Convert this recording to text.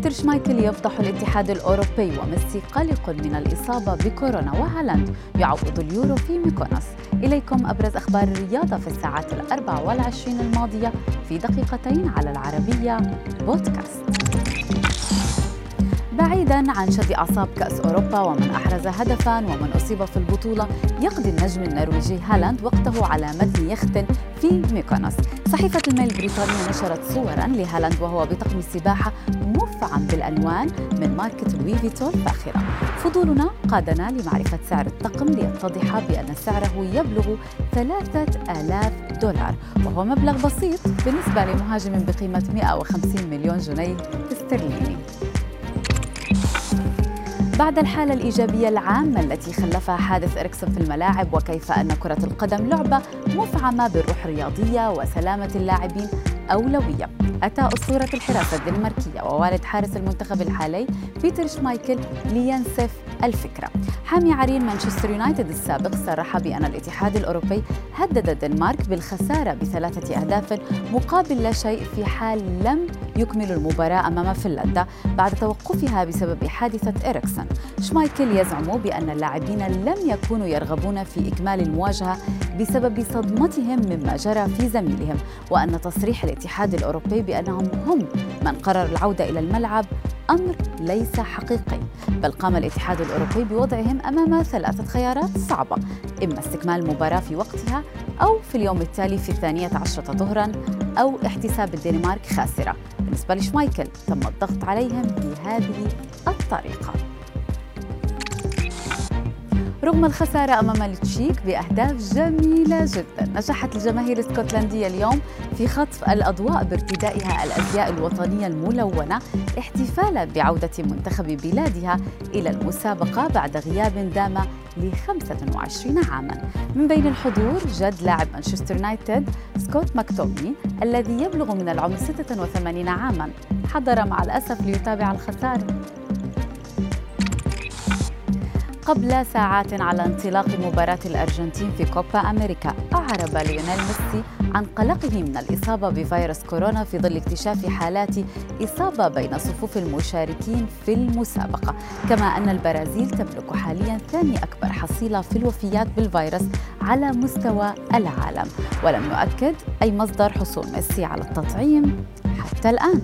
بيتر شمايكل يفضح الاتحاد الأوروبي وميسي قلق من الإصابة بكورونا وهالاند يعوض اليورو في ميكونوس. إليكم أبرز أخبار الرياضة في الساعات الأربع والعشرين الماضية في دقيقتين على العربية بودكاست. بعيدا عن شد أعصاب كأس أوروبا ومن أحرز هدفا ومن أصيب في البطولة يقضي النجم النرويجي هالاند وقته على متن يخت في ميكونوس. صحيفة الميل البريطانيه نشرت صورا لهالاند وهو بطقم سباحه مفعم بالألوان من ماركة لوي فيتون الفاخره فضولنا قادنا لمعرفة سعر الطقم ليتضح بأن سعره يبلغ 3000 دولار وهو مبلغ بسيط بالنسبة لمهاجم بقيمة 150 مليون جنيه استرليني. بعد الحالة الإيجابية العامة التي خلفها حادث إريكسون في الملاعب وكيف أن كرة القدم لعبة مفعمة بالروح الرياضية وسلامة اللاعبين أولوية. أتى أسطورة الحراسة الدنماركية ووالد حارس المنتخب الحالي بيتر شمايكل لينسف الفكرة. حامي عرين مانشستر يونايتد السابق صرح بأن الاتحاد الأوروبي هدد الدنمارك بالخسارة بثلاثة أهداف مقابل لا شيء في حال لم يكملوا المباراة أمام فنلندا بعد توقفها بسبب حادثة إريكسون شمايكل يزعم بأن اللاعبين لم يكونوا يرغبون في إكمال المواجهة بسبب صدمتهم مما جرى في زميلهم وأن تصريح الاتحاد الأوروبي بأنهم هم من قرر العودة إلى الملعب أمر ليس حقيقي بل قام الاتحاد الأوروبي بوضعهم أمام ثلاثة خيارات صعبة إما استكمال المباراة في وقتها أو في اليوم التالي في الثانية عشرة ظهرا أو احتساب الدنمارك خاسرة. بالنسبة لشمايكل تم الضغط عليهم بهذه الطريقة. رغم الخسارة أمام التشيك بأهداف جميلة جدا. نجحت الجماهير الاسكتلندية اليوم في خطف الأضواء بارتدائها الأزياء الوطنية الملونة احتفالا بعودة منتخب بلادها إلى المسابقة بعد غياب دام ل 25 عاما. من بين الحضور جد لاعب مانشستر يونايتد سكوت ماكتوميناي الذي يبلغ من العمر 86 عاما حضر مع الأسف ليتابع الخسارة. قبل ساعات على انطلاق مباراة الأرجنتين في كوبا أمريكا أعرب ليونيل ميسي عن قلقه من الإصابة بفيروس كورونا في ظل اكتشاف حالات إصابة بين صفوف المشاركين في المسابقة. كما أن البرازيل تملك حاليا ثاني أكبر حصيلة في الوفيات بالفيروس على مستوى العالم. ولم يؤكد أي مصدر حصول ميسي على التطعيم حتى الآن.